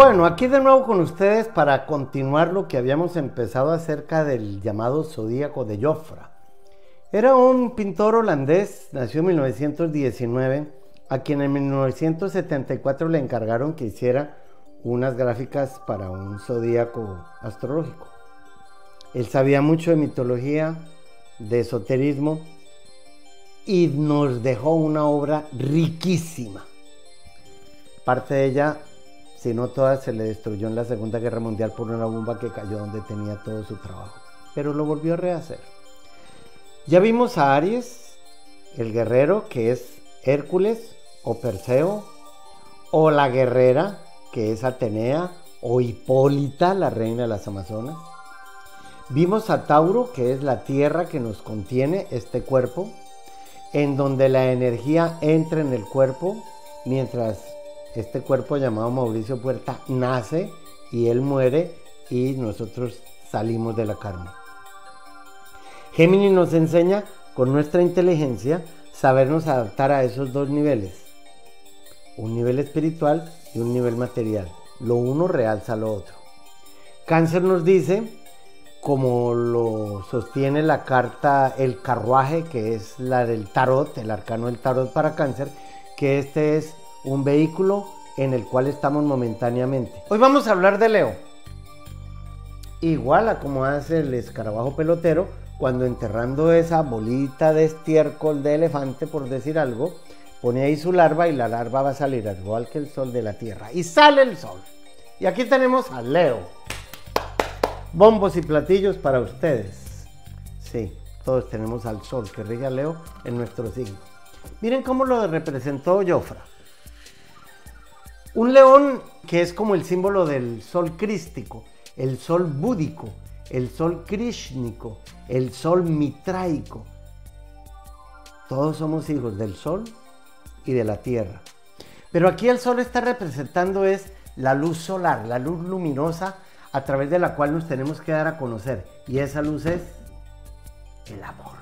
Bueno, aquí de nuevo con ustedes para continuar lo que habíamos empezado acerca del llamado zodíaco de Jofra. Era un pintor holandés, nació en 1919, a quien en 1974 le encargaron que hiciera unas gráficas para un zodíaco astrológico. Él sabía mucho de mitología, de esoterismo y nos dejó una obra riquísima. Parte de ella, si no toda, se le destruyó en la Segunda Guerra Mundial por una bomba que cayó donde tenía todo su trabajo. Pero lo volvió a rehacer. Ya vimos a Aries, el guerrero, que es Hércules o Perseo, o la guerrera, que es Atenea, o Hipólita, la reina de las Amazonas. Vimos a Tauro, que es la tierra que nos contiene, este cuerpo, en donde la energía entra en el cuerpo, mientras este cuerpo llamado Mauricio Puerta nace y él muere y nosotros salimos de la carne. Géminis nos enseña con nuestra inteligencia sabernos adaptar a esos dos niveles, un nivel espiritual y un nivel material. Lo uno realza lo otro. Cáncer nos dice, como lo sostiene la carta El carruaje, que es la del tarot, el arcano del tarot para cáncer, que este es un vehículo en el cual estamos momentáneamente. Hoy vamos a hablar de Leo. Igual a como hace el escarabajo pelotero, cuando enterrando esa bolita de estiércol de elefante, por decir algo, pone ahí su larva y la larva va a salir igual que el sol de la tierra. Y sale el sol. Y aquí tenemos a Leo. Bombos y platillos para ustedes. Sí, todos tenemos al sol que rige a Leo en nuestro signo. Miren cómo lo representó Jofra. Un león que es como el símbolo del sol crístico, el sol búdico, el sol krishnico, el sol mitraico. Todos somos hijos del sol y de la tierra. Pero aquí el sol está representando es la luz solar, la luz luminosa a través de la cual nos tenemos que dar a conocer. Y esa luz es el amor.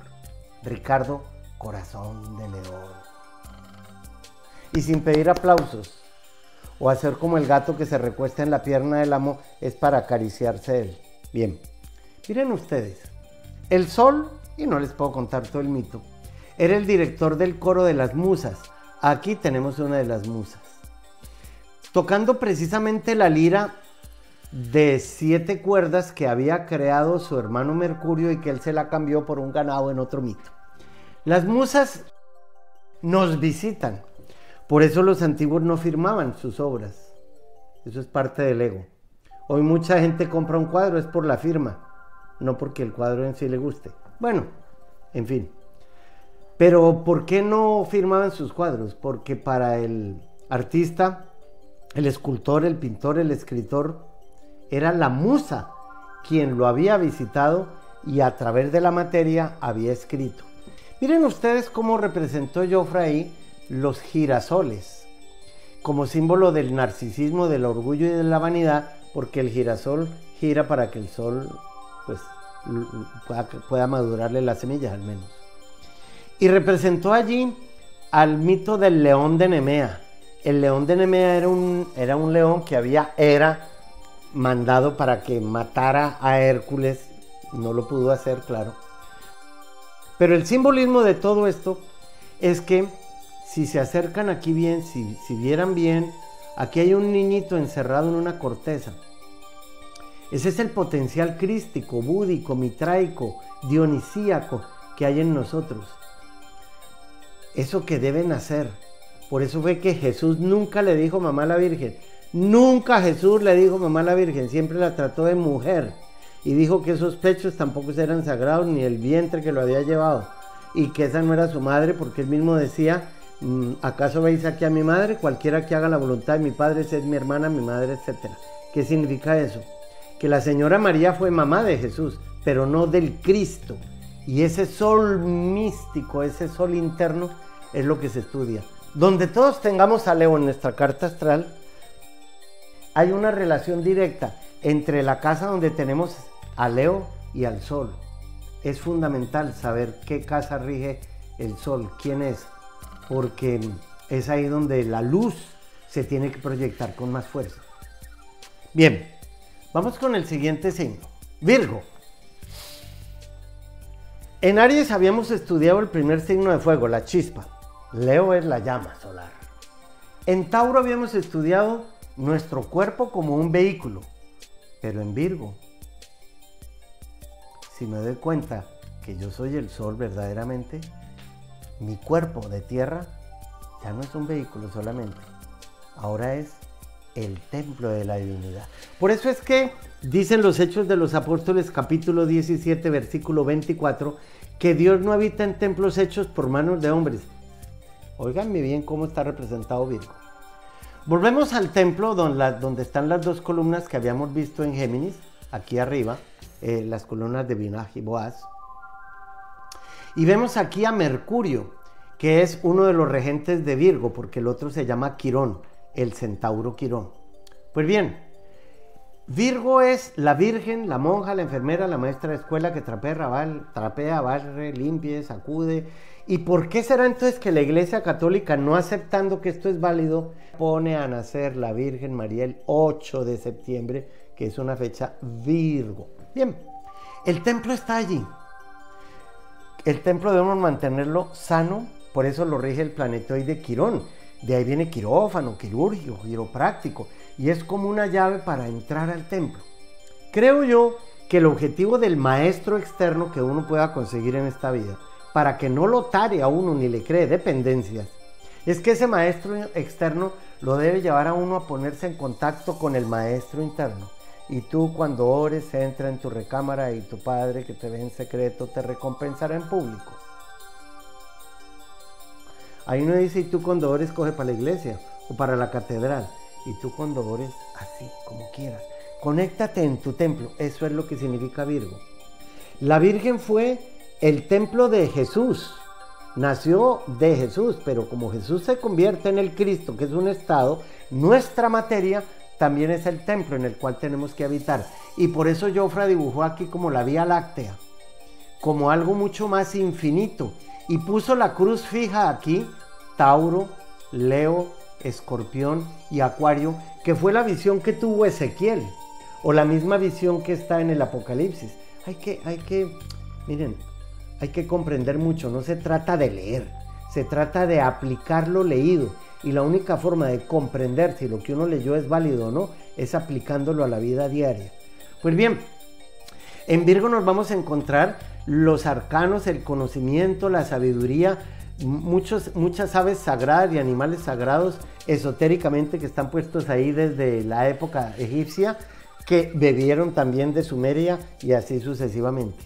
Ricardo, corazón de león. Y sin pedir aplausos o hacer como el gato que se recuesta en la pierna del amo es para acariciarse él. Bien, miren ustedes, el sol, y no les puedo contar todo el mito, era el director del coro de las musas. Aquí tenemos una de las musas. Tocando precisamente la lira de siete cuerdas que había creado su hermano Mercurio y que él se la cambió por un ganado en otro mito. Las musas nos visitan, por eso los antiguos no firmaban sus obras. Eso es parte del ego. Hoy mucha gente compra un cuadro es por la firma, no porque el cuadro en sí le guste. Bueno, en fin. Pero ¿por qué no firmaban sus cuadros? Porque para el artista, el escultor, el pintor, el escritor, era la musa quien lo había visitado y a través de la materia había escrito. Miren ustedes cómo representó Joffre los girasoles, como símbolo del narcisismo, del orgullo y de la vanidad, porque el girasol gira para que el sol pues, pueda, madurarle las semillas al menos. Y representó allí al mito del león de Nemea. El león de Nemea era un, era un león que había era mandado para que matara a Hércules. No lo pudo hacer, claro. Pero el simbolismo de todo esto es que si se acercan aquí bien, si, si vieran bien, aquí hay un niñito encerrado en una corteza. Ese es el potencial crístico, búdico, mitraico, dionisíaco que hay en nosotros. Eso que deben hacer. Por eso fue que Jesús nunca le dijo mamá a la Virgen. Nunca Jesús le dijo mamá a la Virgen. Siempre la trató de mujer. Y dijo que esos pechos tampoco eran sagrados, ni el vientre que lo había llevado. Y que esa no era su madre, porque él mismo decía ¿acaso veis aquí a mi madre? Cualquiera que haga la voluntad de mi padre es mi hermana, mi madre, etc. ¿Qué significa eso? Que la señora María fue mamá de Jesús, pero no del Cristo. Y ese sol místico, ese sol interno, es lo que se estudia. Donde todos tengamos a Leo en nuestra carta astral, hay una relación directa entre la casa donde tenemos a Leo y al sol. Es fundamental saber qué casa rige el sol, quién es, porque es ahí donde la luz se tiene que proyectar con más fuerza. Bien, vamos con el siguiente signo. Virgo. En Aries habíamos estudiado el primer signo de fuego, la chispa. Leo es la llama solar. En Tauro habíamos estudiado nuestro cuerpo como un vehículo, pero en Virgo, si me doy cuenta que yo soy el sol verdaderamente, mi cuerpo de tierra ya no es un vehículo solamente, ahora es el templo de la divinidad. Por eso es que dicen los Hechos de los Apóstoles capítulo 17 versículo 24 que Dios no habita en templos hechos por manos de hombres. Óiganme bien cómo está representado Virgo. Volvemos al templo donde, están las dos columnas que habíamos visto en Géminis, aquí arriba, eh, las columnas de Binaj y Boaz. Y vemos aquí a Mercurio, que es uno de los regentes de Virgo, porque el otro se llama Quirón, el centauro Quirón. Pues bien, Virgo es la virgen, la monja, la enfermera, la maestra de escuela que trapea, trapea barre, limpie, sacude. ¿Y por qué será entonces que la Iglesia Católica, no aceptando que esto es válido, pone a nacer la Virgen María el 8 de septiembre, que es una fecha Virgo? Bien, el templo está allí. El templo debemos mantenerlo sano, por eso lo rige el planetoide Quirón. De ahí viene quirófano, quirúrgico, quiropráctico y es como una llave para entrar al templo. Creo yo que el objetivo del maestro externo que uno pueda conseguir en esta vida, para que no lo tare a uno ni le cree dependencias, es que ese maestro externo lo debe llevar a uno a ponerse en contacto con el maestro interno. Y tú cuando ores entra en tu recámara y tu Padre que te ve en secreto te recompensará en público. Ahí no dice, y tú cuando ores coge para la iglesia o para la catedral y tú cuando ores así, como quieras. Conéctate en tu templo. Eso es lo que significa Virgo. La Virgen fue el templo de Jesús. Nació de Jesús, pero como Jesús se convierte en el Cristo, que es un estado, nuestra materia también es el templo en el cual tenemos que habitar. Y por eso Jofra dibujó aquí como la Vía Láctea, como algo mucho más infinito. Y puso la cruz fija aquí, Tauro, Leo, Escorpión y Acuario, que fue la visión que tuvo Ezequiel, o la misma visión que está en el Apocalipsis. Hay que, hay que, miren, hay que comprender mucho, no se trata de leer, se trata de aplicar lo leído. Y la única forma de comprender si lo que uno leyó es válido o no, es aplicándolo a la vida diaria. Pues bien, en Virgo nos vamos a encontrar los arcanos, el conocimiento, la sabiduría, muchos, muchas aves sagradas y animales sagrados esotéricamente que están puestos ahí desde la época egipcia, que bebieron también de Sumeria y así sucesivamente.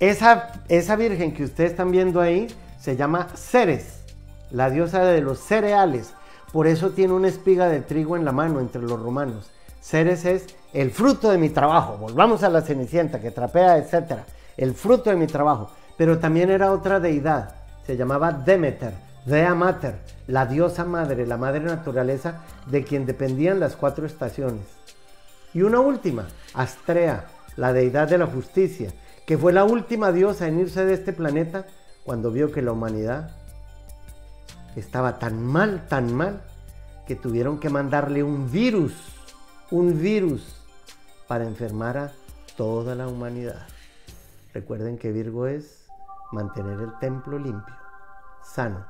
Esa, esa virgen que ustedes están viendo ahí se llama Ceres, la diosa de los cereales. Por eso tiene una espiga de trigo en la mano entre los romanos. Ceres es el fruto de mi trabajo. Volvamos a la Cenicienta que trapea, etc. El fruto de mi trabajo. Pero también era otra deidad se llamaba Demeter, Dea Mater, la diosa madre, la madre naturaleza de quien dependían las cuatro estaciones. Y una última, Astrea, la deidad de la justicia, que fue la última diosa en irse de este planeta cuando vio que la humanidad estaba tan mal, tan mal, que tuvieron que mandarle un virus, un virus, para enfermar a toda la humanidad. Recuerden que Virgo es mantener el templo limpio, sano,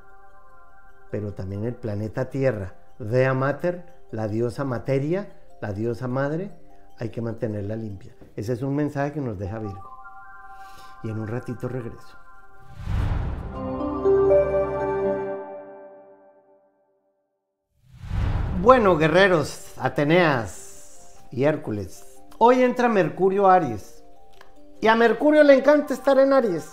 pero también el planeta Tierra, Dea Mater, la diosa materia, la diosa madre, hay que mantenerla limpia. Ese es un mensaje que nos deja Virgo. Y en un ratito regreso. Bueno, guerreros, Ateneas y Hércules, hoy entra Mercurio Aries. Y a Mercurio le encanta estar en Aries.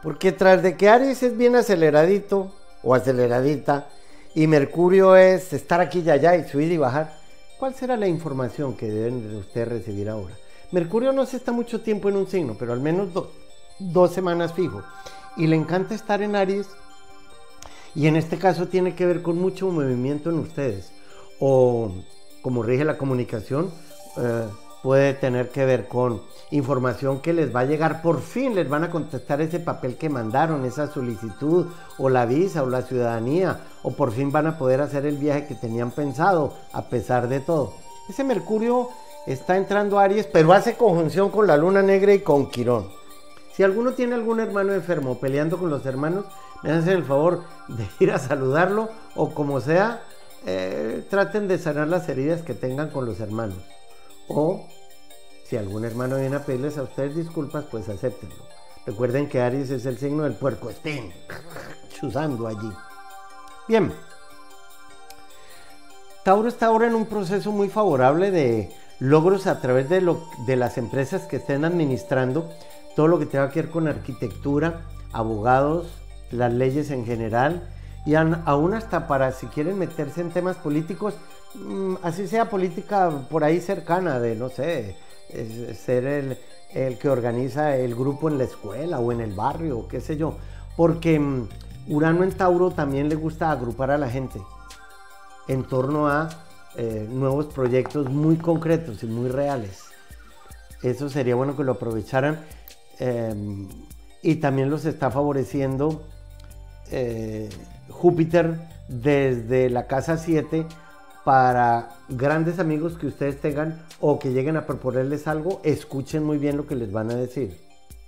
Porque tras de que Aries es bien aceleradito o aceleradita y Mercurio es estar aquí y allá y subir y bajar, ¿cuál será la información que deben de ustedes recibir ahora? Mercurio no se está mucho tiempo en un signo, pero al menos dos semanas fijo. Y le encanta estar en Aries y en este caso tiene que ver con mucho movimiento en ustedes. O como rige la comunicación, eh, puede tener que ver con información que les va a llegar, por fin les van a contestar ese papel que mandaron, esa solicitud o la visa o la ciudadanía, o por fin van a poder hacer el viaje que tenían pensado a pesar de todo. Ese Mercurio está entrando a Aries, pero hace conjunción con la luna negra y con Quirón. Si alguno tiene algún hermano enfermo peleando con los hermanos, me hacen el favor de ir a saludarlo o como sea, eh, traten de sanar las heridas que tengan con los hermanos. O si algún hermano viene a pedirles a ustedes disculpas, pues acéptenlo. Recuerden que Aries es el signo del puerco estén chuzando allí. Bien. Tauro está ahora en un proceso muy favorable de logros a través de, lo, de las empresas que estén administrando todo lo que tenga que ver con arquitectura, abogados, las leyes en general y aún hasta para si quieren meterse en temas políticos, mm, así sea política por ahí cercana de, no sé, ser el, el, que organiza el grupo en la escuela o en el barrio, qué sé yo, porque mm, Urano en Tauro también le gusta agrupar a la gente en torno a eh, nuevos proyectos muy concretos y muy reales. Eso sería bueno que lo aprovecharan em, y también los está favoreciendo eh, Júpiter desde la casa 7 para grandes amigos que ustedes tengan o que lleguen a proponerles algo, escuchen muy bien lo que les van a decir.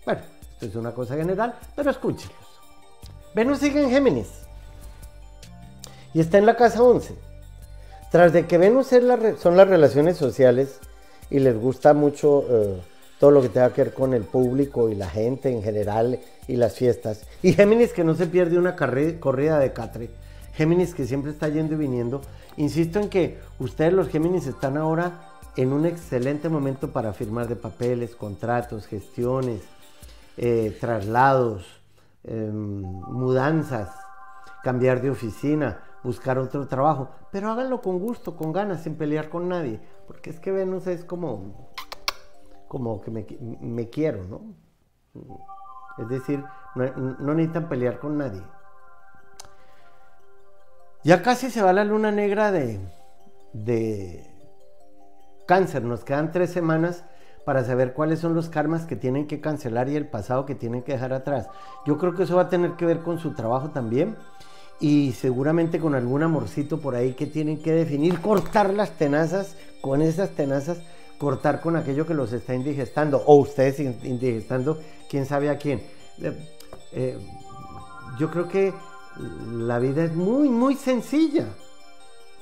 Bueno, esto es una cosa general, pero escúchenlos. Venus sigue en Géminis y está en la casa 11. Tras de que Venus es son las relaciones sociales y les gusta mucho eh, todo lo que tenga que ver con el público y la gente en general y las fiestas. Y Géminis que no se pierde una corrida de catre. Géminis que siempre está yendo y viniendo. Insisto en que ustedes los Géminis están ahora en un excelente momento para firmar de papeles, contratos, gestiones, eh, traslados, em, mudanzas, cambiar de oficina, buscar otro trabajo. Pero háganlo con gusto, con ganas, sin pelear con nadie. Porque es que Venus es como como que me, quiero, ¿no? Es decir, no, necesitan pelear con nadie. Ya casi se va la luna negra de, de cáncer. Nos quedan tres semanas para saber cuáles son los karmas que tienen que cancelar y el pasado que tienen que dejar atrás. Yo creo que eso va a tener que ver con su trabajo también y seguramente con algún amorcito por ahí que tienen que definir, cortar las tenazas con esas tenazas cortar con aquello que los está indigestando, o ustedes indigestando, quién sabe a quién. Eh, eh, yo creo que la vida es muy, muy sencilla.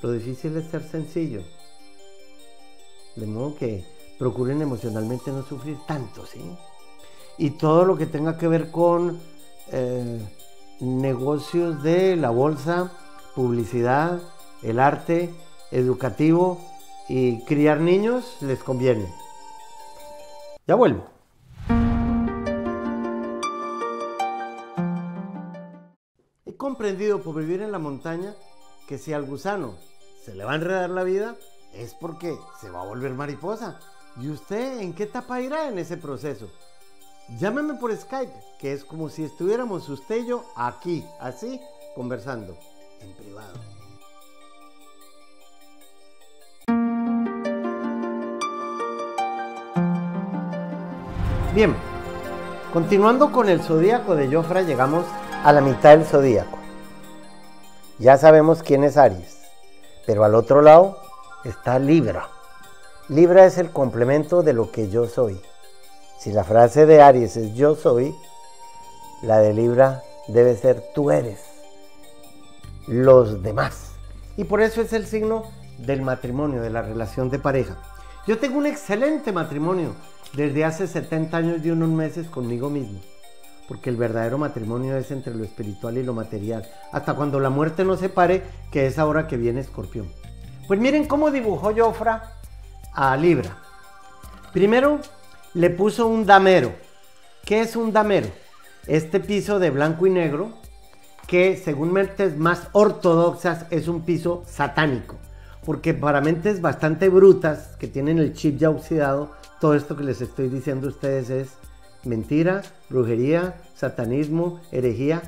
Lo difícil es ser sencillo. De modo que procuren emocionalmente no sufrir tanto, ¿sí? Y todo lo que tenga que ver con eh, negocios de la bolsa, publicidad, el arte, educativo, y criar niños les conviene. Ya vuelvo. He comprendido por vivir en la montaña que si al gusano se le va a enredar la vida es porque se va a volver mariposa. ¿Y usted en qué etapa irá en ese proceso? Llámeme por Skype, que es como si estuviéramos usted y yo aquí, así, conversando, en privado. Bien, continuando con el zodíaco de Jofra, llegamos a la mitad del zodíaco. Ya sabemos quién es Aries, pero al otro lado está Libra. Libra es el complemento de lo que yo soy. Si la frase de Aries es yo soy, la de Libra debe ser tú eres, los demás. Y por eso es el signo del matrimonio, de la relación de pareja. Yo tengo un excelente matrimonio desde hace 70 años y unos meses conmigo mismo. Porque el verdadero matrimonio es entre lo espiritual y lo material. Hasta cuando la muerte nos separe, que es ahora que viene Escorpión. Pues miren cómo dibujó Jofra a Libra. Primero le puso un damero. ¿Qué es un damero? Este piso de blanco y negro, que según mentes más ortodoxas es un piso satánico. Porque para mentes bastante brutas, que tienen el chip ya oxidado, todo esto que les estoy diciendo a ustedes es mentira, brujería, satanismo, herejía,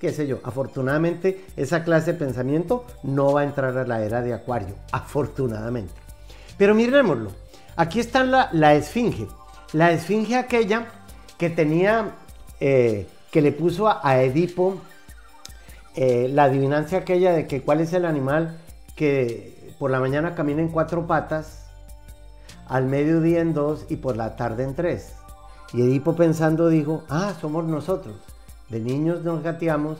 qué sé yo. Afortunadamente, esa clase de pensamiento no va a entrar a la era de Acuario, afortunadamente. Pero mirémoslo. Aquí está la, esfinge. La esfinge aquella que tenía, eh, que le puso a, Edipo eh, la adivinancia aquella de que cuál es el animal que por la mañana camina en cuatro patas al mediodía en dos y por la tarde en tres. Y Edipo pensando dijo, ah, somos nosotros. De niños nos gateamos,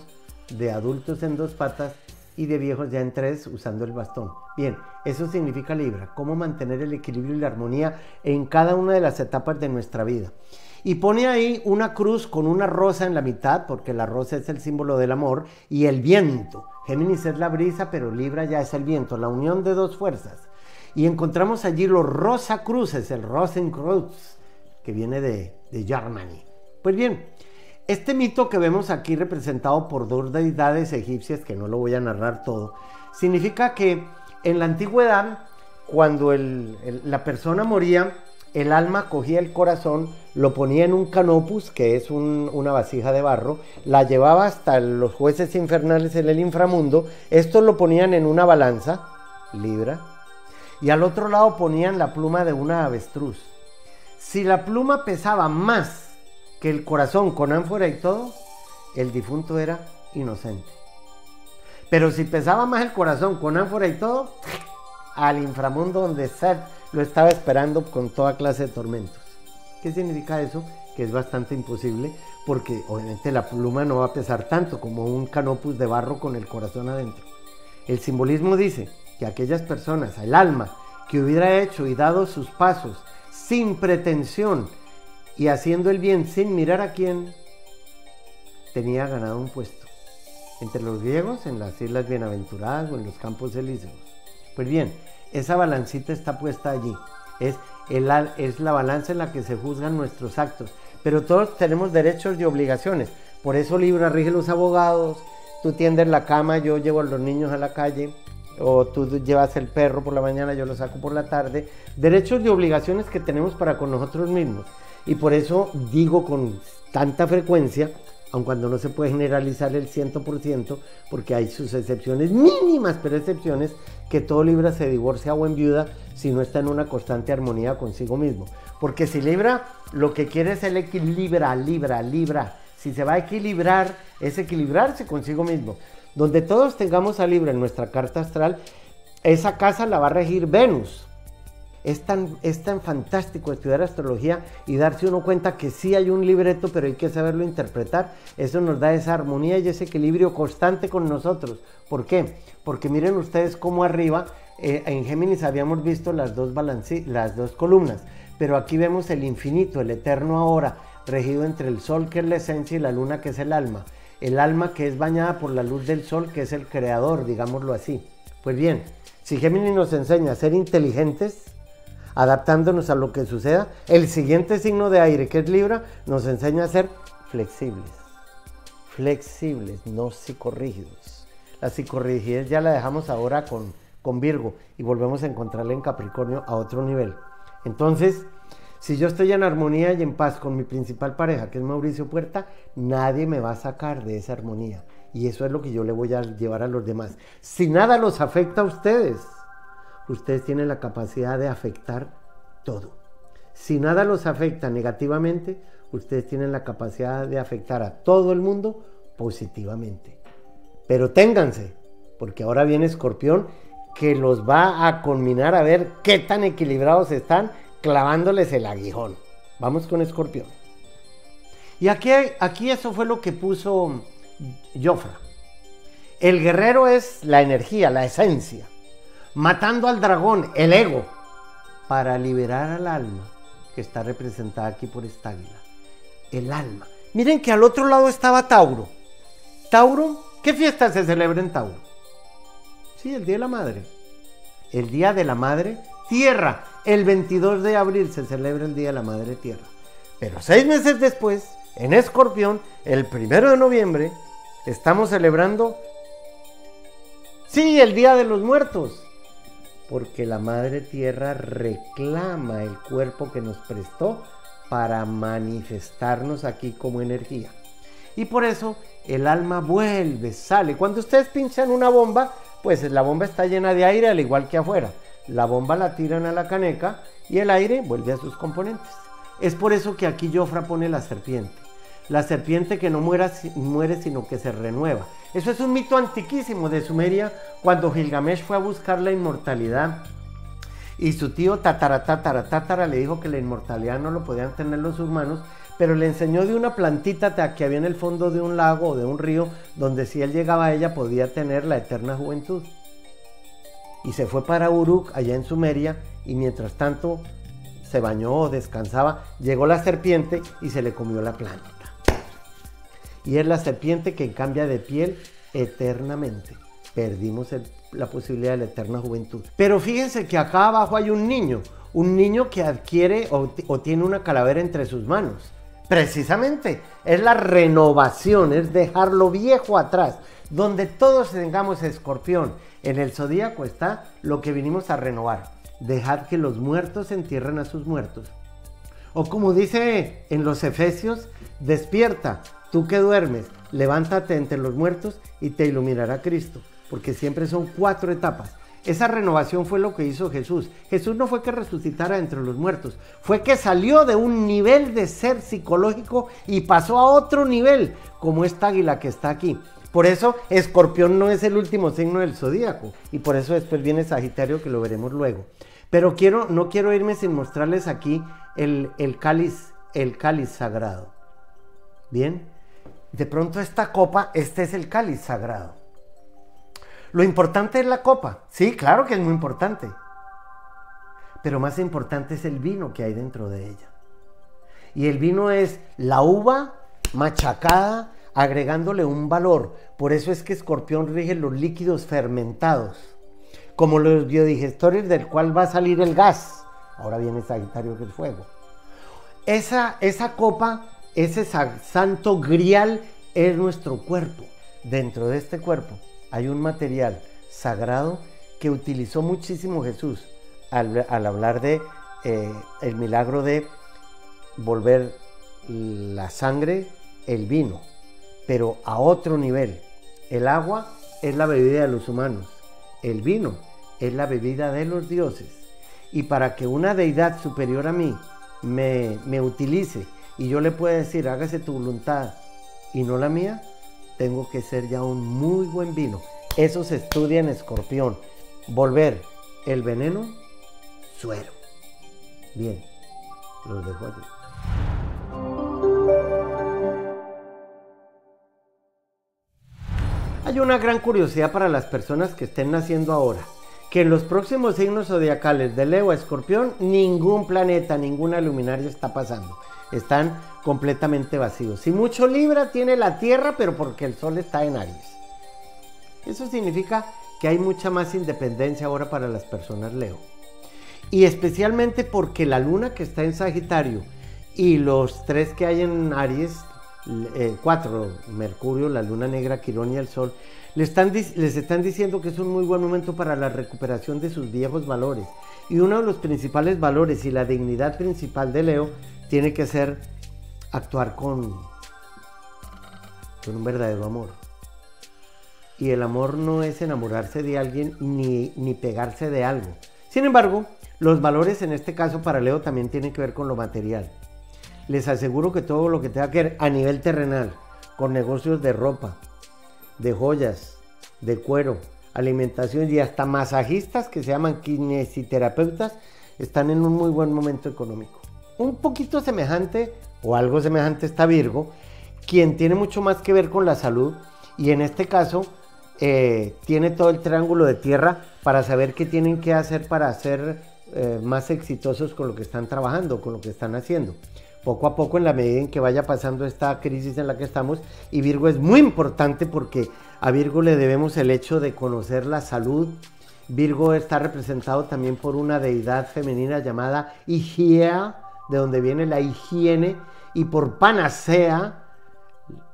de adultos en dos patas y de viejos ya en tres usando el bastón. Bien, eso significa Libra, cómo mantener el equilibrio y la armonía en cada una de las etapas de nuestra vida. Y pone ahí una cruz con una rosa en la mitad, porque la rosa es el símbolo del amor, y el viento. Géminis es la brisa, pero Libra ya es el viento, la unión de dos fuerzas. Y encontramos allí los Rosa Cruces, el Rosenkreuz, que viene de, de Germany. Pues bien, este mito que vemos aquí representado por dos deidades egipcias, que no lo voy a narrar todo, significa que en la antigüedad, cuando la persona moría, el alma cogía el corazón, lo ponía en un canopus, que es una vasija de barro, la llevaba hasta los jueces infernales en el inframundo, estos lo ponían en una balanza, libra, y al otro lado ponían la pluma de una avestruz. Si la pluma pesaba más que el corazón con ánfora y todo, el difunto era inocente. Pero si pesaba más el corazón con ánfora y todo, al inframundo donde Seth lo estaba esperando con toda clase de tormentos. ¿Qué significa eso? Que es bastante imposible porque obviamente la pluma no va a pesar tanto como un canopus de barro con el corazón adentro. El simbolismo dice que aquellas personas, el alma, que hubiera hecho y dado sus pasos sin pretensión y haciendo el bien sin mirar a quién, tenía ganado un puesto entre los griegos en las Islas Bienaventuradas o en los Campos Elíseos. Pues bien, esa balancita está puesta allí. Es, es la balanza en la que se juzgan nuestros actos. Pero todos tenemos derechos y obligaciones. Por eso Libra rige los abogados. Tú tiendes la cama, yo llevo a los niños a la calle. O tú llevas el perro por la mañana, yo lo saco por la tarde. Derechos y obligaciones que tenemos para con nosotros mismos. Y por eso digo con tanta frecuencia aun cuando no se puede generalizar el 100%, porque hay sus excepciones mínimas, pero excepciones, que todo Libra se divorcia o enviuda si no está en una constante armonía consigo mismo. Porque si Libra lo que quiere es el equilibra, Libra, Libra. Si se va a equilibrar, es equilibrarse consigo mismo. Donde todos tengamos a Libra en nuestra carta astral, esa casa la va a regir Venus. Es tan, es tan fantástico estudiar astrología y darse uno cuenta que sí hay un libreto, pero hay que saberlo interpretar. Eso nos da esa armonía y ese equilibrio constante con nosotros. ¿Por qué? Porque miren ustedes cómo arriba eh, en Géminis habíamos visto las dos, las dos columnas, pero aquí vemos el infinito, el eterno ahora, regido entre el sol que es la esencia y la luna que es el alma. El alma que es bañada por la luz del sol que es el creador, digámoslo así. Pues bien, si Géminis nos enseña a ser inteligentes, adaptándonos a lo que suceda. El siguiente signo de aire, que es Libra, nos enseña a ser flexibles. Flexibles, no psicorrígidos. La psicorrigidez ya la dejamos ahora con, con Virgo y volvemos a encontrarla en Capricornio a otro nivel. Entonces, si yo estoy en armonía y en paz con mi principal pareja, que es Mauricio Puerta, nadie me va a sacar de esa armonía. Y eso es lo que yo le voy a llevar a los demás. Si nada los afecta a ustedes, ustedes tienen la capacidad de afectar todo. Si nada los afecta negativamente, ustedes tienen la capacidad de afectar a todo el mundo positivamente. Pero ténganse, porque ahora viene Escorpión que los va a culminar a ver qué tan equilibrados están clavándoles el aguijón. Vamos con Escorpión. Y aquí, aquí eso fue lo que puso Jofra. El guerrero es la energía, la esencia matando al dragón, el ego, para liberar al alma que está representada aquí por esta águila. El alma. Miren que al otro lado estaba Tauro. Tauro, ¿qué fiesta se celebra en Tauro? Sí, el Día de la Madre. El Día de la Madre Tierra. El 22 de abril se celebra el Día de la Madre Tierra. Pero seis meses después, en Escorpión, el primero de noviembre, estamos celebrando, sí, el Día de los Muertos porque la Madre Tierra reclama el cuerpo que nos prestó para manifestarnos aquí como energía. Y por eso el alma vuelve, sale. Cuando ustedes pinchan una bomba, pues la bomba está llena de aire al igual que afuera. La bomba la tiran a la caneca y el aire vuelve a sus componentes. Es por eso que aquí Jofra pone la serpiente. La serpiente que no muera, muere sino que se renueva. Eso es un mito antiquísimo de Sumeria cuando Gilgamesh fue a buscar la inmortalidad Y su tío tatara, tatara, tatara le dijo que la inmortalidad no lo podían tener los humanos, pero le enseñó de una plantita que había en el fondo de un lago o de un río, donde si él llegaba a ella podía tener la eterna juventud. Y se fue para Uruk, allá en Sumeria, y mientras tanto se bañó, descansaba, llegó la serpiente y se le comió la planta. Y es la serpiente que cambia de piel eternamente. Perdimos la posibilidad de la eterna juventud. Pero fíjense que acá abajo hay un niño, un niño que adquiere o, tiene una calavera entre sus manos. Precisamente, es la renovación, es dejar lo viejo atrás. Donde todos tengamos escorpión en el zodíaco está lo que vinimos a renovar. Dejad que los muertos entierren a sus muertos. O como dice en los Efesios, despierta, tú que duermes, levántate entre los muertos y te iluminará Cristo. Porque siempre son cuatro etapas. Esa renovación fue lo que hizo Jesús. Jesús no fue que resucitara entre los muertos, fue que salió de un nivel de ser psicológico y pasó a otro nivel, como esta águila que está aquí. Por eso Escorpión no es el último signo del zodíaco y por eso después viene Sagitario que lo veremos luego. Pero quiero, no quiero irme sin mostrarles aquí el, el cáliz, el cáliz sagrado. Bien, de pronto esta copa, este es el cáliz sagrado. Lo importante es la copa. Sí, claro que es muy importante. Pero más importante es el vino que hay dentro de ella. Y el vino es la uva machacada, agregándole un valor. Por eso es que Escorpión rige los líquidos fermentados, como los biodigestores del cual va a salir el gas. Ahora viene Sagitario que es fuego. Esa, esa copa, ese santo grial es nuestro cuerpo. Dentro de este cuerpo hay un material sagrado que utilizó muchísimo Jesús al, hablar de eh, el milagro de volver la sangre el vino, pero a otro nivel. El agua es la bebida de los humanos, el vino es la bebida de los dioses. Y para que una deidad superior a mí me, me utilice y yo le pueda decir, hágase tu voluntad y no la mía, tengo que ser ya un muy buen vino. Eso se estudia en escorpión. Volver el veneno, suero. Bien, los dejo aquí. Hay una gran curiosidad para las personas que estén naciendo ahora, que en los próximos signos zodiacales de Leo a Escorpión ningún planeta, ninguna luminaria está pasando. Están completamente vacíos. Si mucho Libra tiene la Tierra, pero porque el Sol está en Aries. Eso significa que hay mucha más independencia ahora para las personas Leo. Y especialmente porque la luna que está en Sagitario y los tres que hay en Aries, eh, cuatro, Mercurio, la luna negra, Quirón y el Sol, les están, les están diciendo que es un muy buen momento para la recuperación de sus viejos valores. Y uno de los principales valores y la dignidad principal de Leo tiene que ser actuar con, con un verdadero amor. Y el amor no es enamorarse de alguien ni, ni pegarse de algo. Sin embargo, los valores en este caso para Leo también tienen que ver con lo material. Les aseguro que todo lo que tenga que ver a nivel terrenal, con negocios de ropa, de joyas, de cuero, alimentación y hasta masajistas que se llaman kinesiterapeutas, están en un muy buen momento económico. Un poquito semejante o algo semejante está Virgo, quien tiene mucho más que ver con la salud y en este caso eh, tiene todo el triángulo de tierra para saber qué tienen que hacer para ser eh, más exitosos con lo que están trabajando, con lo que están haciendo. Poco a poco, en la medida en que vaya pasando esta crisis en la que estamos, y Virgo es muy importante porque a Virgo le debemos el hecho de conocer la salud. Virgo está representado también por una deidad femenina llamada Higiea, de donde viene la higiene, y por Panacea,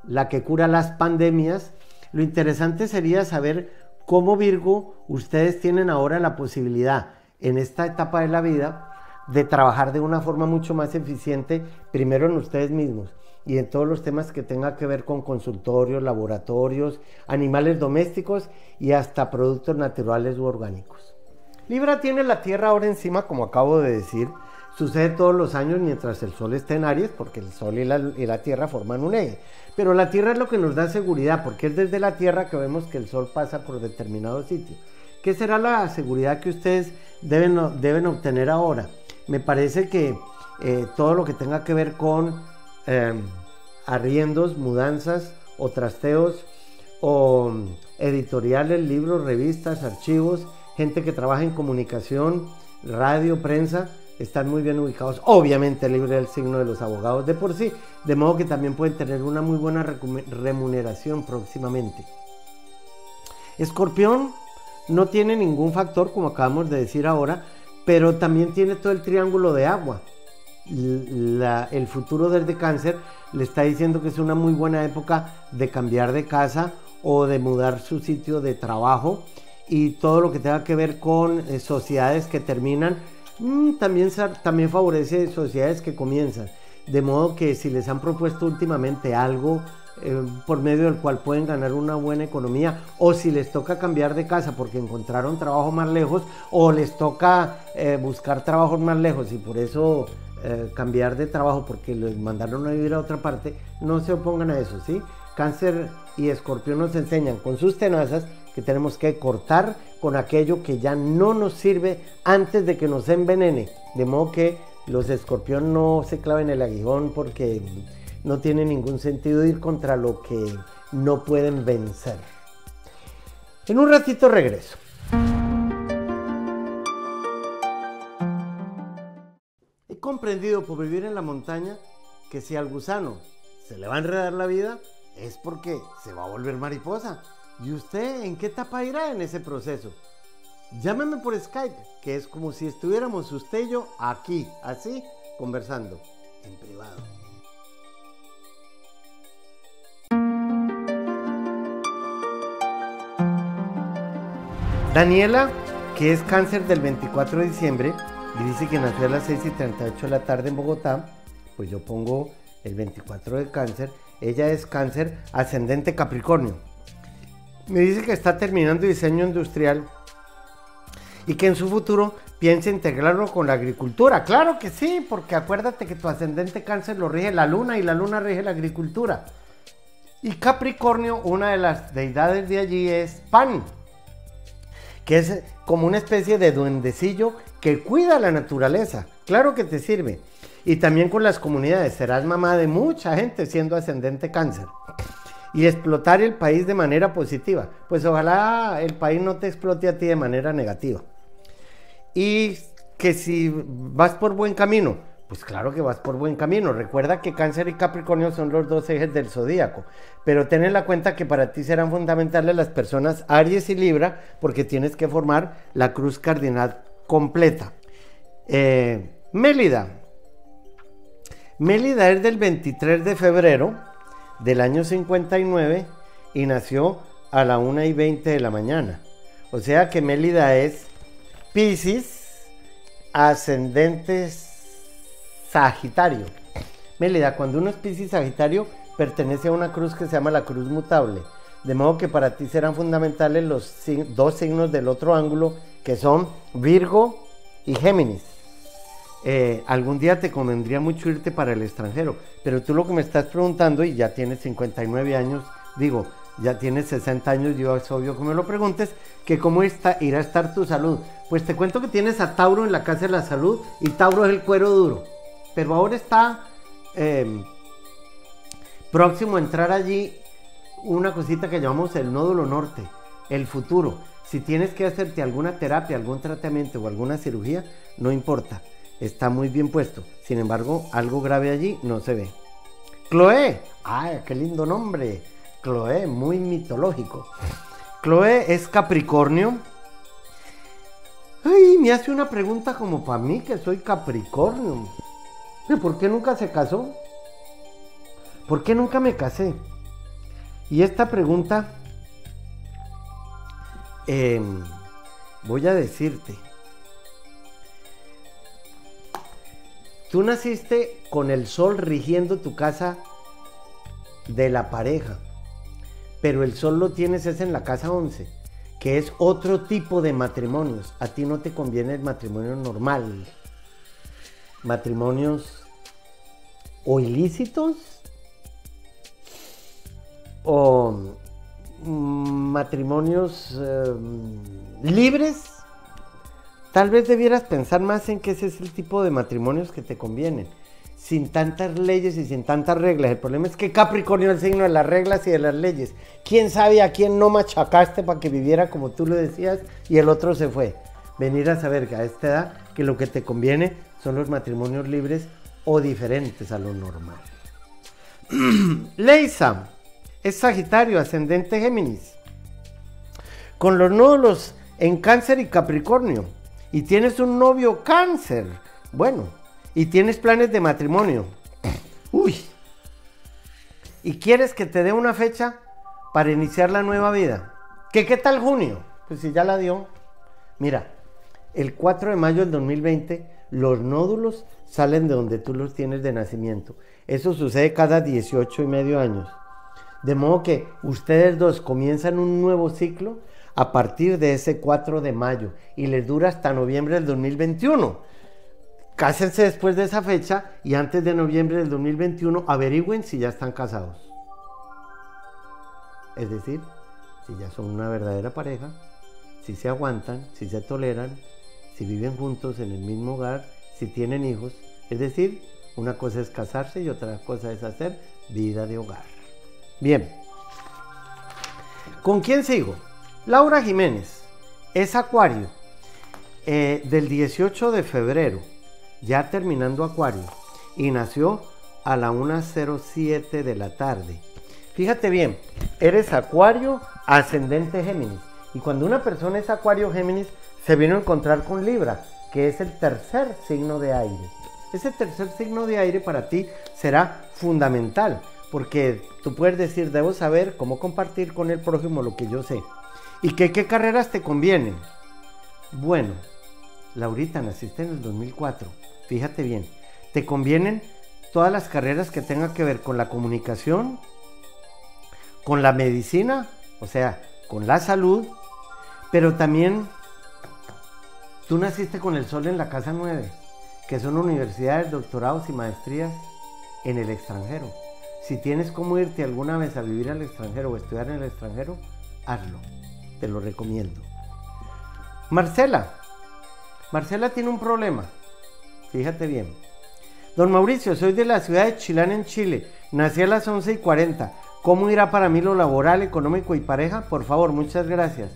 la que cura las pandemias, lo interesante sería saber cómo Virgo ustedes tienen ahora la posibilidad en esta etapa de la vida de trabajar de una forma mucho más eficiente, primero en ustedes mismos y en todos los temas que tengan que ver con consultorios, laboratorios, animales domésticos y hasta productos naturales u orgánicos. Libra tiene la Tierra ahora encima, como acabo de decir, Sucede todos los años mientras el Sol está en Aries, porque el Sol y la, Tierra forman un eje. Pero la Tierra es lo que nos da seguridad, porque es desde la Tierra que vemos que el Sol pasa por determinado sitio. ¿Qué será la seguridad que ustedes deben, deben obtener ahora. Me parece que eh, todo lo que tenga que ver con em, arriendos, mudanzas o trasteos o editoriales, libros, revistas, archivos, gente que trabaja en comunicación, radio, prensa, están muy bien ubicados. Obviamente libre del signo de los abogados de por sí, de modo que también pueden tener una muy buena remuneración próximamente. Escorpión no tiene ningún factor, como acabamos de decir ahora, pero también tiene todo el triángulo de agua. el futuro desde cáncer le está diciendo que es una muy buena época de cambiar de casa o de mudar su sitio de trabajo y todo lo que tenga que ver con eh, sociedades que terminan Mm, también, también favorece sociedades que comienzan. De modo que si les han propuesto últimamente algo eh, por medio del cual pueden ganar una buena economía, o si les toca cambiar de casa porque encontraron trabajo más lejos, o les toca eh, buscar trabajos más lejos y por eso eh, cambiar de trabajo porque les mandaron a vivir a otra parte, no se opongan a eso, ¿sí? Cáncer y escorpión nos enseñan con sus tenazas que tenemos que cortar con aquello que ya no nos sirve antes de que nos envenene. De modo que los escorpión no se claven el aguijón porque no tiene ningún sentido ir contra lo que no pueden vencer. En un ratito regreso. He comprendido por vivir en la montaña que si al gusano se le va a enredar la vida es porque se va a volver mariposa. ¿Y usted en qué etapa irá en ese proceso? Llámeme por Skype, que es como si estuviéramos usted y yo aquí, así, conversando, en privado. Daniela, que es cáncer del 24 de diciembre, y dice que nació a las 6 y 38 de la tarde en Bogotá, pues yo pongo el 24 de cáncer. Ella es cáncer ascendente Capricornio. Me dice que está terminando diseño industrial y que en su futuro piensa integrarlo con la agricultura. Claro que sí, porque acuérdate que tu ascendente cáncer lo rige la luna y la luna rige la agricultura. Y Capricornio, una de las deidades de allí es Pan, que es como una especie de duendecillo que cuida la naturaleza. Claro que te sirve. Y también con las comunidades. Serás mamá de mucha gente siendo ascendente cáncer y explotar el país de manera positiva. Pues ojalá el país no te explote a ti de manera negativa. Y que si vas por buen camino, pues claro que vas por buen camino. Recuerda que Cáncer y Capricornio son los dos ejes del zodíaco. Pero ten en la cuenta que para ti serán fundamentales las personas Aries y Libra, porque tienes que formar la cruz cardinal completa. Eh, Mélida. Mélida es del 23 de febrero del año 59 y nació a la 1 y 20 de la mañana. O sea que Mélida es Pisces, ascendente Sagitario. Mélida, cuando uno es Pisces Sagitario, pertenece a una cruz que se llama la cruz mutable. De modo que para ti serán fundamentales los dos signos del otro ángulo, que son Virgo y Géminis. Eh, algún día te convendría mucho irte para el extranjero, pero tú lo que me estás preguntando, y ya tienes 59 años, digo, ya tienes 60 años, yo es obvio que me lo preguntes, que cómo está, irá a estar tu salud. Pues te cuento que tienes a Tauro en la casa de la salud y Tauro es el cuero duro, pero ahora está em, próximo a entrar allí una cosita que llamamos el nódulo norte, el futuro. Si tienes que hacerte alguna terapia, algún tratamiento o alguna cirugía, no importa está muy bien puesto. Sin embargo, algo grave allí no se ve. Chloe, ¡ay, qué lindo nombre! Chloe, muy mitológico. Chloe es Capricornio. Ay, me hace una pregunta como para mí, que soy Capricornio. ¿Por qué nunca se casó? ¿Por qué nunca me casé? Y esta pregunta, em, voy a decirte, Tú naciste con el sol rigiendo tu casa de la pareja, pero el sol lo tienes es en la casa 11, que es otro tipo de matrimonios. A ti no te conviene el matrimonio normal. Matrimonios o ilícitos o mm, matrimonios em, libres tal vez debieras pensar más en que ese es el tipo de matrimonios que te convienen. Sin tantas leyes y sin tantas reglas. El problema es que Capricornio es el signo de las reglas y de las leyes. ¿Quién sabe a quién no machacaste para que viviera como tú lo decías y el otro se fue? Venir a saber que a esta edad que lo que te conviene son los matrimonios libres o diferentes a lo normal. Leisa es Sagitario, ascendente Géminis. Con los nódulos en Cáncer y Capricornio. Y tienes un novio Cáncer. Bueno, y tienes planes de matrimonio. Uy. Y quieres que te dé una fecha para iniciar la nueva vida. ¿Qué, qué tal junio? Pues si ya la dio. Mira, el 4 de mayo del 2020 los nódulos salen de donde tú los tienes de nacimiento. Eso sucede cada 18 y medio años. De modo que ustedes dos comienzan un nuevo ciclo a partir de ese 4 de mayo y les dura hasta noviembre del 2021. Cásense después de esa fecha y antes de noviembre del 2021 averigüen si ya están casados. Es decir, si ya son una verdadera pareja, si se aguantan, si se toleran, si viven juntos en el mismo hogar, si tienen hijos. Es decir, una cosa es casarse y otra cosa es hacer vida de hogar. Bien. ¿Con quién sigo? Laura Jiménez es Acuario eh, del 18 de febrero, ya terminando Acuario, y nació a la 1.07 de la tarde. Fíjate bien, eres Acuario ascendente Géminis. Y cuando una persona es Acuario Géminis, se vino a encontrar con Libra, que es el tercer signo de aire. Ese tercer signo de aire para ti será fundamental, porque tú puedes decir, debo saber cómo compartir con el prójimo lo que yo sé. ¿Y qué, carreras te convienen? Bueno, Laurita, naciste en el 2004. Fíjate bien, te convienen todas las carreras que tengan que ver con la comunicación, con la medicina, o sea, con la salud, pero también Tú naciste con el sol en la casa 9, que son universidades, doctorados y maestrías en el extranjero. Si tienes cómo irte alguna vez a vivir al extranjero o estudiar en el extranjero, hazlo. Te lo recomiendo. Marcela. Marcela tiene un problema. Fíjate bien. Don Mauricio, soy de la ciudad de Chilán en Chile. Nací a las 11 y 40. ¿Cómo irá para mí lo laboral, económico y pareja? Por favor, muchas gracias.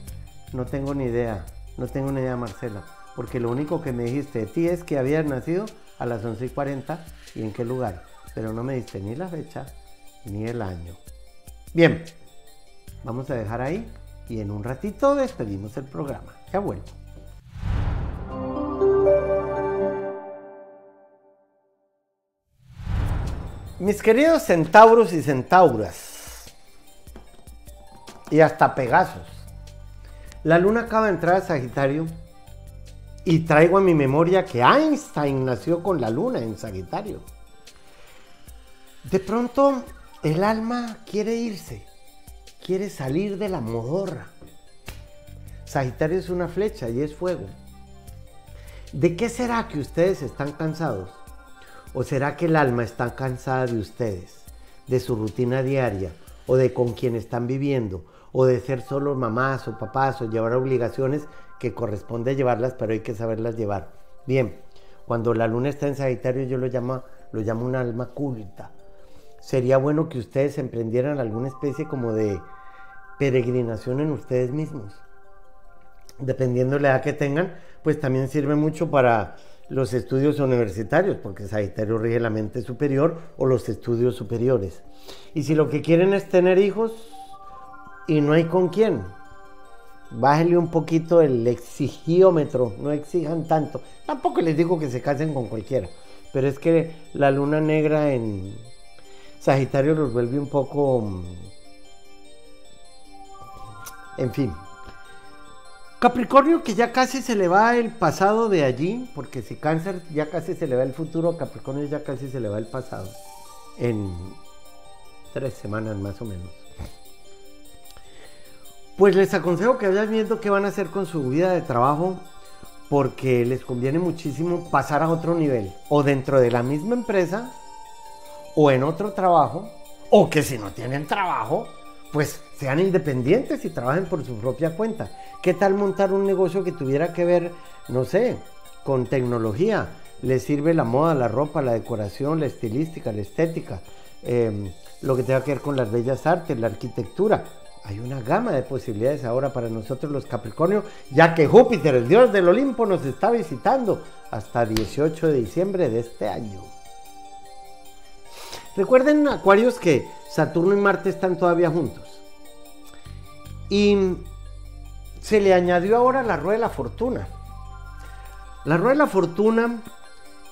No tengo ni idea. No tengo ni idea, Marcela porque lo único que me dijiste ti es que habías nacido a las 11 y 40 y en qué lugar, pero no me diste ni la fecha ni el año. Bien, vamos a dejar ahí y en un ratito despedimos el programa. Ya vuelvo. Mis queridos centauros y centauras, y hasta Pegasos, la luna acaba de entrar a Sagitario y traigo a mi memoria que Einstein nació con la luna en Sagitario. De pronto el alma quiere irse, quiere salir de la modorra. Sagitario es una flecha y es fuego. ¿De qué será que ustedes están cansados? ¿O será que el alma está cansada de ustedes, de su rutina diaria, o de con quien están viviendo, o de ser solo mamás o papás, o llevar obligaciones que corresponde llevarlas, pero hay que saberlas llevar. Bien, cuando la luna está en Sagitario yo lo llamo, lo llamo un alma culta. Sería bueno que ustedes emprendieran alguna especie como de peregrinación en ustedes mismos. Dependiendo de la edad que tengan, pues también sirve mucho para los estudios universitarios, porque Sagitario rige la mente superior o los estudios superiores. Y si lo que quieren es tener hijos y no hay con quién, bájenle un poquito el exigiómetro, no exijan tanto. Tampoco les digo que se casen con cualquiera, pero es que la luna negra en Sagitario los vuelve un poco... Mm, en fin. Capricornio que ya casi se le va el pasado de allí, porque si cáncer ya casi se le va el futuro, Capricornio ya casi se le va el pasado. En tres semanas más o menos. Pues les aconsejo que vayan viendo qué van a hacer con su vida de trabajo porque les conviene muchísimo pasar a otro nivel o dentro de la misma empresa o en otro trabajo o que si no tienen trabajo pues sean independientes y trabajen por su propia cuenta ¿Qué tal montar un negocio que tuviera que ver, no sé, con tecnología? Le sirve la moda, la ropa, la decoración, la estilística, la estética, em, lo que tenga que ver con las bellas artes, la arquitectura. Hay una gama de posibilidades ahora para nosotros los Capricornio, ya que Júpiter, el dios del Olimpo, nos está visitando hasta 18 de diciembre de este año. Recuerden, Acuarios, que Saturno y Marte están todavía juntos. Y se le añadió ahora la rueda de la fortuna. La rueda de la fortuna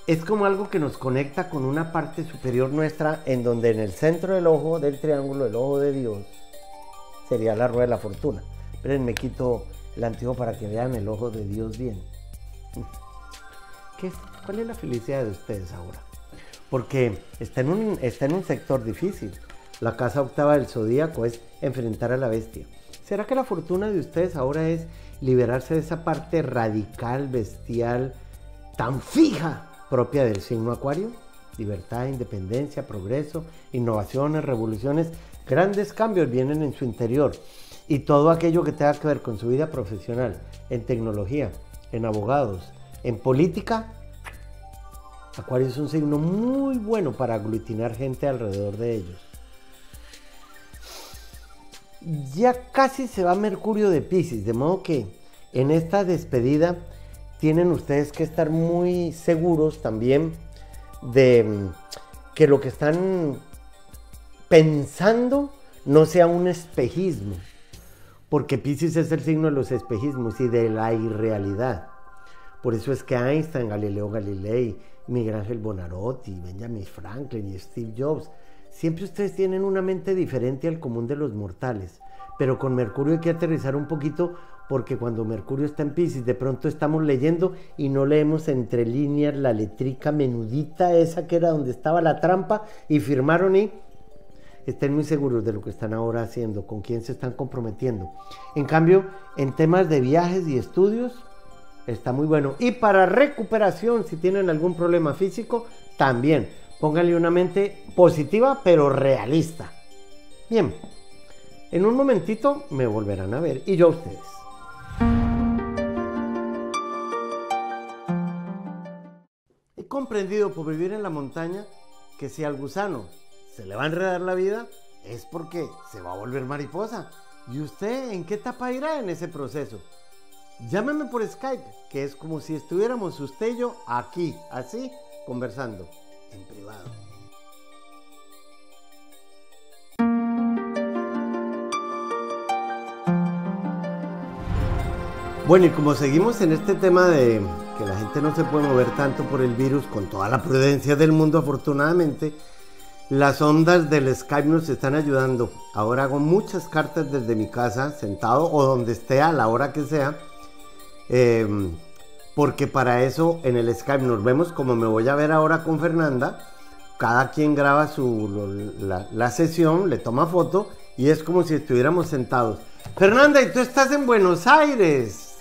es como algo que nos conecta con una parte superior nuestra, en donde en el centro del ojo del triángulo, el ojo de Dios, sería la rueda de la fortuna. Esperen, me quito el antiguo para que vean el ojo de Dios bien. ¿Qué ¿Cuál es la felicidad de ustedes ahora? Porque está en, un, está en un sector difícil. La casa octava del zodíaco es enfrentar a la bestia. ¿Será que la fortuna de ustedes ahora es liberarse de esa parte radical, bestial, tan fija propia del signo acuario? Libertad, independencia, progreso, innovaciones, revoluciones, grandes cambios vienen en su interior. Y todo aquello que tenga que ver con su vida profesional, en tecnología, en abogados, en política, Acuario es un signo muy bueno para aglutinar gente alrededor de ellos. Ya casi se va Mercurio de Pisces, de modo que en esta despedida tienen ustedes que estar muy seguros también de que lo que están pensando no sea un espejismo, porque Pisces es el signo de los espejismos y de la irrealidad. Por eso es que Einstein, Galileo Galilei, Miguel Ángel Bonarotti, Benjamin Franklin y Steve Jobs, siempre ustedes tienen una mente diferente al común de los mortales. Pero con Mercurio hay que aterrizar un poquito porque cuando Mercurio está en Pisces, de pronto estamos leyendo y no leemos entre líneas la letrica menudita esa que era donde estaba la trampa y firmaron y estén muy seguros de lo que están ahora haciendo, con quién se están comprometiendo. En cambio, en temas de viajes y estudios, está muy bueno. Y para recuperación, si tienen algún problema físico, también pónganle una mente positiva pero realista. Bien, en un momentito me volverán a ver y yo a ustedes. He comprendido por vivir en la montaña que si al gusano se le va a enredar la vida, es porque se va a volver mariposa. ¿Y usted en qué etapa irá en ese proceso? Llámeme por Skype, que es como si estuviéramos usted y yo aquí, así, conversando, en privado. Bueno, y como seguimos en este tema de que la gente no se puede mover tanto por el virus con toda la prudencia del mundo, afortunadamente, las ondas del Skype nos están ayudando. Ahora hago muchas cartas desde mi casa, sentado o donde esté a la hora que sea. Em, porque para eso en el Skype nos vemos como me voy a ver ahora con Fernanda. Cada quien graba su, la, la sesión, le toma foto y es como si estuviéramos sentados. Fernanda, y tú estás en Buenos Aires.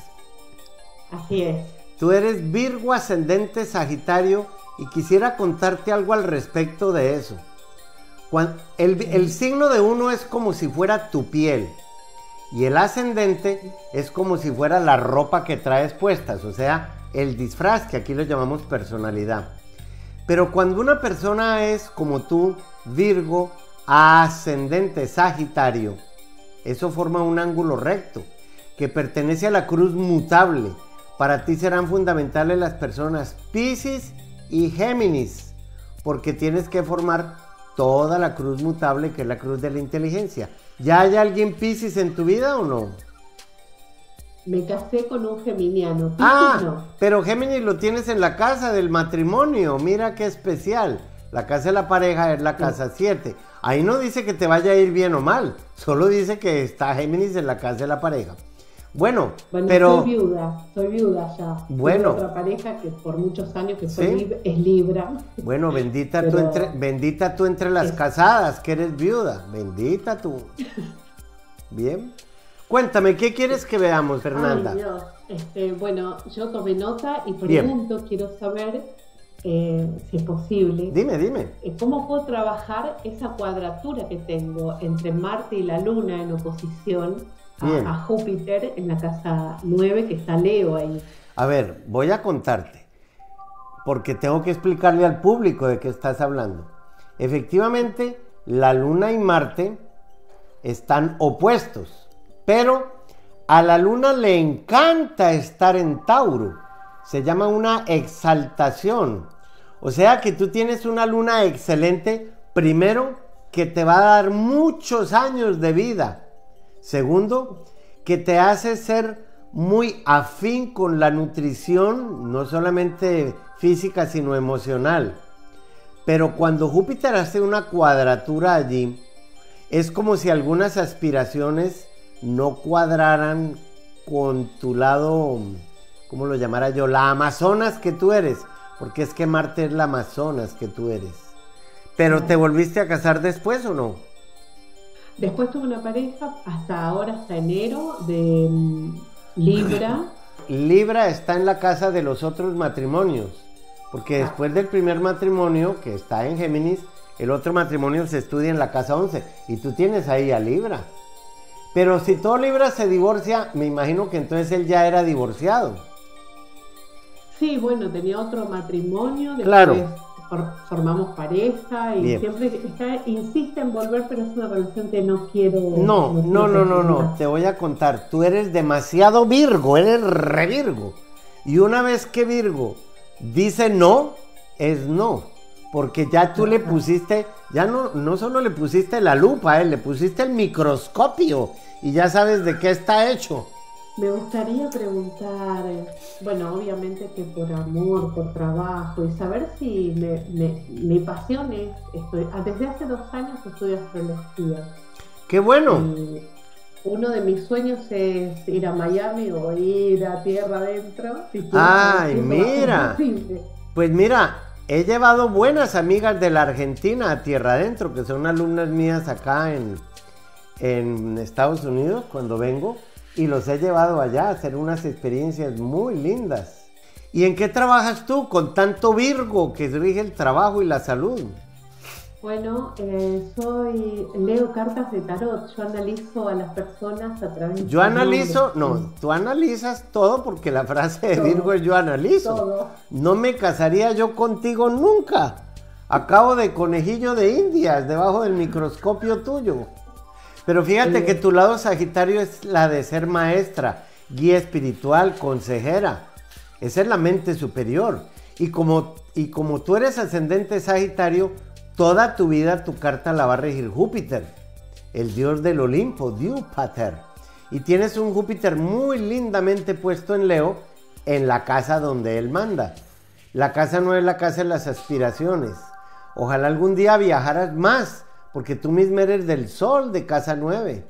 Así es. Tú eres Virgo ascendente Sagitario y quisiera contarte algo al respecto de eso. El, el, signo de uno es como si fuera tu piel y el ascendente es como si fuera la ropa que traes puestas, o sea, el disfraz, que aquí lo llamamos personalidad. Pero cuando una persona es como tú, Virgo, ascendente Sagitario, eso forma un ángulo recto que pertenece a la cruz mutable para ti serán fundamentales las personas Pisces y Géminis, porque tienes que formar toda la cruz mutable que es la cruz de la inteligencia. ¿Ya hay alguien Pisces en tu vida o no? Me casé con un geminiano. ah, pero Géminis lo tienes en la casa del matrimonio. Mira qué especial. La casa de la pareja es la casa 7. Ahí no dice que te vaya a ir bien o mal. Solo dice que está Géminis en la casa de la pareja. Bueno, pero... Soy viuda, soy viuda ya. Bueno. otra pareja que por muchos años que soy es Libra. Bueno, bendita, tú entre, bendita tú entre las casadas, que eres viuda. Bendita tú. Bien. Cuéntame, ¿qué quieres que veamos, Fernanda? Este, bueno, yo tomé nota y pregunto, quiero saber eh, si es posible. Dime, dime. Eh, ¿Cómo puedo trabajar esa cuadratura que tengo entre Marte y la Luna en oposición? a, Júpiter en la casa 9 que está Leo ahí. A ver, voy a contarte, porque tengo que explicarle al público de qué estás hablando. Efectivamente, la Luna y Marte están opuestos, pero a la Luna le encanta estar en Tauro. Se llama una exaltación. O sea que tú tienes una Luna excelente, primero, que te va a dar muchos años de vida. Segundo, que te hace ser muy afín con la nutrición, no solamente física, sino emocional. Pero cuando Júpiter hace una cuadratura allí, es como si algunas aspiraciones no cuadraran con tu lado, ¿cómo lo llamara yo? La Amazonas que tú eres, porque es que Marte es la Amazonas que tú eres. Pero ¿te volviste a casar después o no? Después tuve una pareja hasta ahora, hasta enero, de mm, Libra. Libra está en la casa de los otros matrimonios, porque ah. después del primer matrimonio, que está en Géminis, el otro matrimonio se estudia en la casa 11, y tú tienes ahí a Libra. Pero si todo Libra se divorcia, me imagino que entonces él ya era divorciado. Sí, bueno, tenía otro matrimonio. Después claro. formamos pareja y siempre insiste en volver, pero es una relación que no quiero. No, no, no, no, no, Te voy a contar. Tú eres demasiado Virgo, eres re Virgo. Y una vez que Virgo dice no, es no. Porque ya tú le pusiste ya no, no solo le pusiste la lupa, eh, le pusiste el microscopio y ya sabes de qué está hecho. Me gustaría preguntar, bueno, obviamente que por amor, por trabajo y saber si mi pasión es, estoy, ah, desde hace dos años estudio astrología. ¡Qué bueno! uno de mis sueños es ir a Miami o ir a tierra adentro. ¡Ay, mira! Pues mira, he llevado buenas amigas de la Argentina a tierra adentro, que son alumnas mías acá en, en Estados Unidos cuando vengo, y los he llevado allá a hacer unas experiencias muy lindas. ¿Y en qué trabajas tú con tanto Virgo que rige el trabajo y la salud? Bueno, eh, soy leo cartas de tarot. Yo analizo a las personas a través. Yo analizo, no, tú analizas todo porque la frase de Virgo es yo analizo. Todo. No me casaría yo contigo nunca. Acabo de conejillo de Indias debajo del microscopio tuyo. Pero fíjate que tu lado Sagitario es la de ser maestra, guía espiritual, consejera. Esa es la mente superior. Y como, y como tú eres ascendente Sagitario, Toda tu vida tu carta la va a regir Júpiter, el dios del Olimpo, Júpiter. Y tienes un Júpiter muy lindamente puesto en Leo en la casa donde él manda. La casa no es la casa de las aspiraciones. Ojalá algún día viajaras más, porque tú mismo eres del sol de casa 9.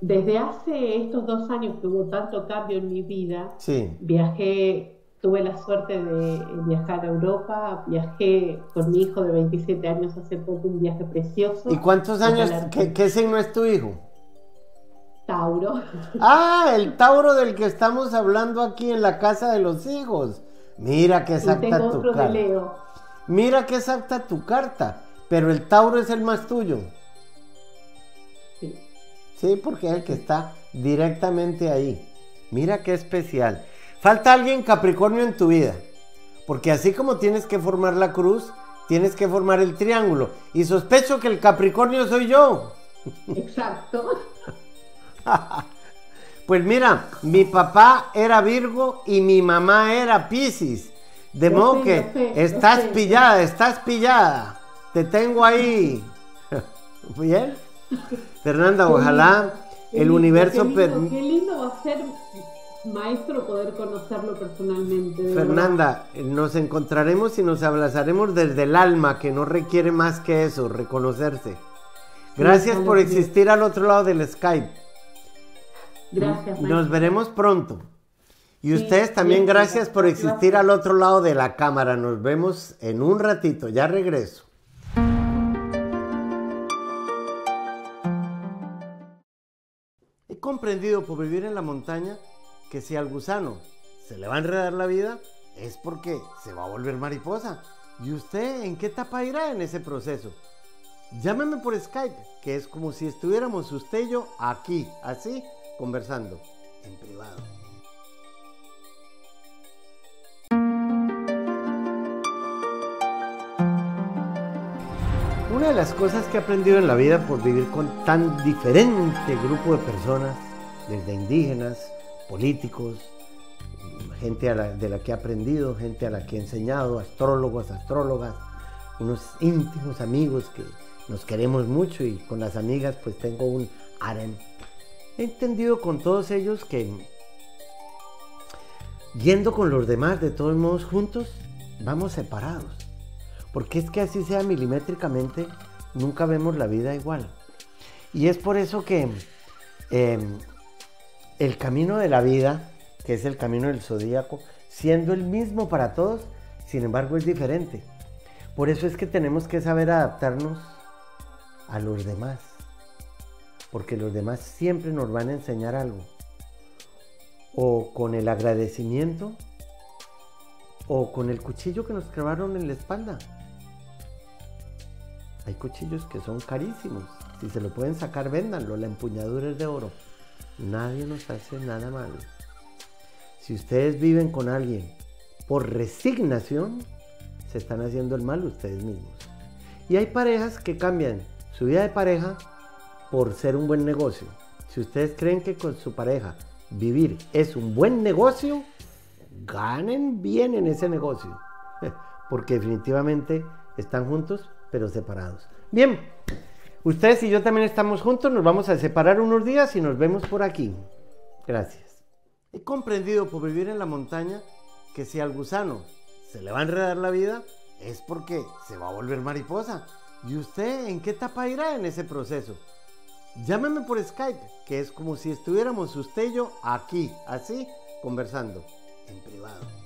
Desde hace estos dos años que hubo tanto cambio en mi vida, viajé tuve la suerte de viajar a Europa, viajé con mi hijo de 27 años hace poco, un viaje precioso. ¿Y cuántos años, ¿qué, signo es tu hijo? Tauro. Ah, el Tauro del que estamos hablando aquí en la casa de los hijos. Mira qué exacta tu carta. Mira qué exacta tu carta, pero el Tauro es el más tuyo. Sí. Sí, porque es el que está directamente ahí. Mira qué especial. Falta alguien Capricornio en tu vida. Porque así como tienes que formar la cruz, tienes que formar el triángulo. Y sospecho que el Capricornio soy yo. Exacto. pues mira, mi papá era Virgo y mi mamá era Piscis. De modo que estás pillada, estás pillada. Te tengo ahí. ¿Bien? Fernanda, ojalá el universo... Qué qué lindo va a ser maestro poder conocerlo personalmente. Fernanda, nos encontraremos y nos abrazaremos desde el alma, que no requiere más que eso, reconocerse. Gracias por existir al otro lado del Skype. Gracias. Nos veremos pronto. Y ustedes también gracias por existir al otro lado de la cámara. Nos vemos en un ratito. Ya regreso. Comprendido por vivir en la montaña que si al gusano se le va a enredar la vida, es porque se va a volver mariposa. ¿Y usted en qué etapa irá en ese proceso? Llámeme por Skype, que es como si estuviéramos usted y yo aquí, así conversando en privado. Una de las cosas que he aprendido en la vida por vivir con tan diferente grupo de personas, desde indígenas, políticos, gente de la que he aprendido, gente a la que he enseñado, astrólogos, astrólogas, unos íntimos amigos que nos queremos mucho y con las amigas pues tengo un harem. He entendido con todos ellos que yendo con los demás de todos modos juntos, vamos separados. Porque es que así sea milimétricamente, nunca vemos la vida igual. Y es por eso que em, el camino de la vida, que es el camino del zodíaco, siendo el mismo para todos, sin embargo es diferente. Por eso es que tenemos que saber adaptarnos a los demás, porque los demás siempre nos van a enseñar algo, o con el agradecimiento, o con el cuchillo que nos clavaron en la espalda. Hay cuchillos que son carísimos, si se lo pueden sacar, véndanlo, la empuñadura es de oro. Nadie nos hace nada malo. Si ustedes viven con alguien por resignación, se están haciendo el mal ustedes mismos. Y hay parejas que cambian su vida de pareja por ser un buen negocio. Si ustedes creen que con su pareja vivir es un buen negocio, ganen bien en ese negocio. Porque definitivamente están juntos pero separados. Bien, ustedes y yo también estamos juntos, nos vamos a separar unos días y nos vemos por aquí. Gracias. He comprendido por vivir en la montaña que si al gusano se le va a enredar la vida, es porque se va a volver mariposa. ¿Y usted en qué etapa irá en ese proceso? Llámeme por Skype, que es como si estuviéramos usted y yo aquí, así, conversando, en privado.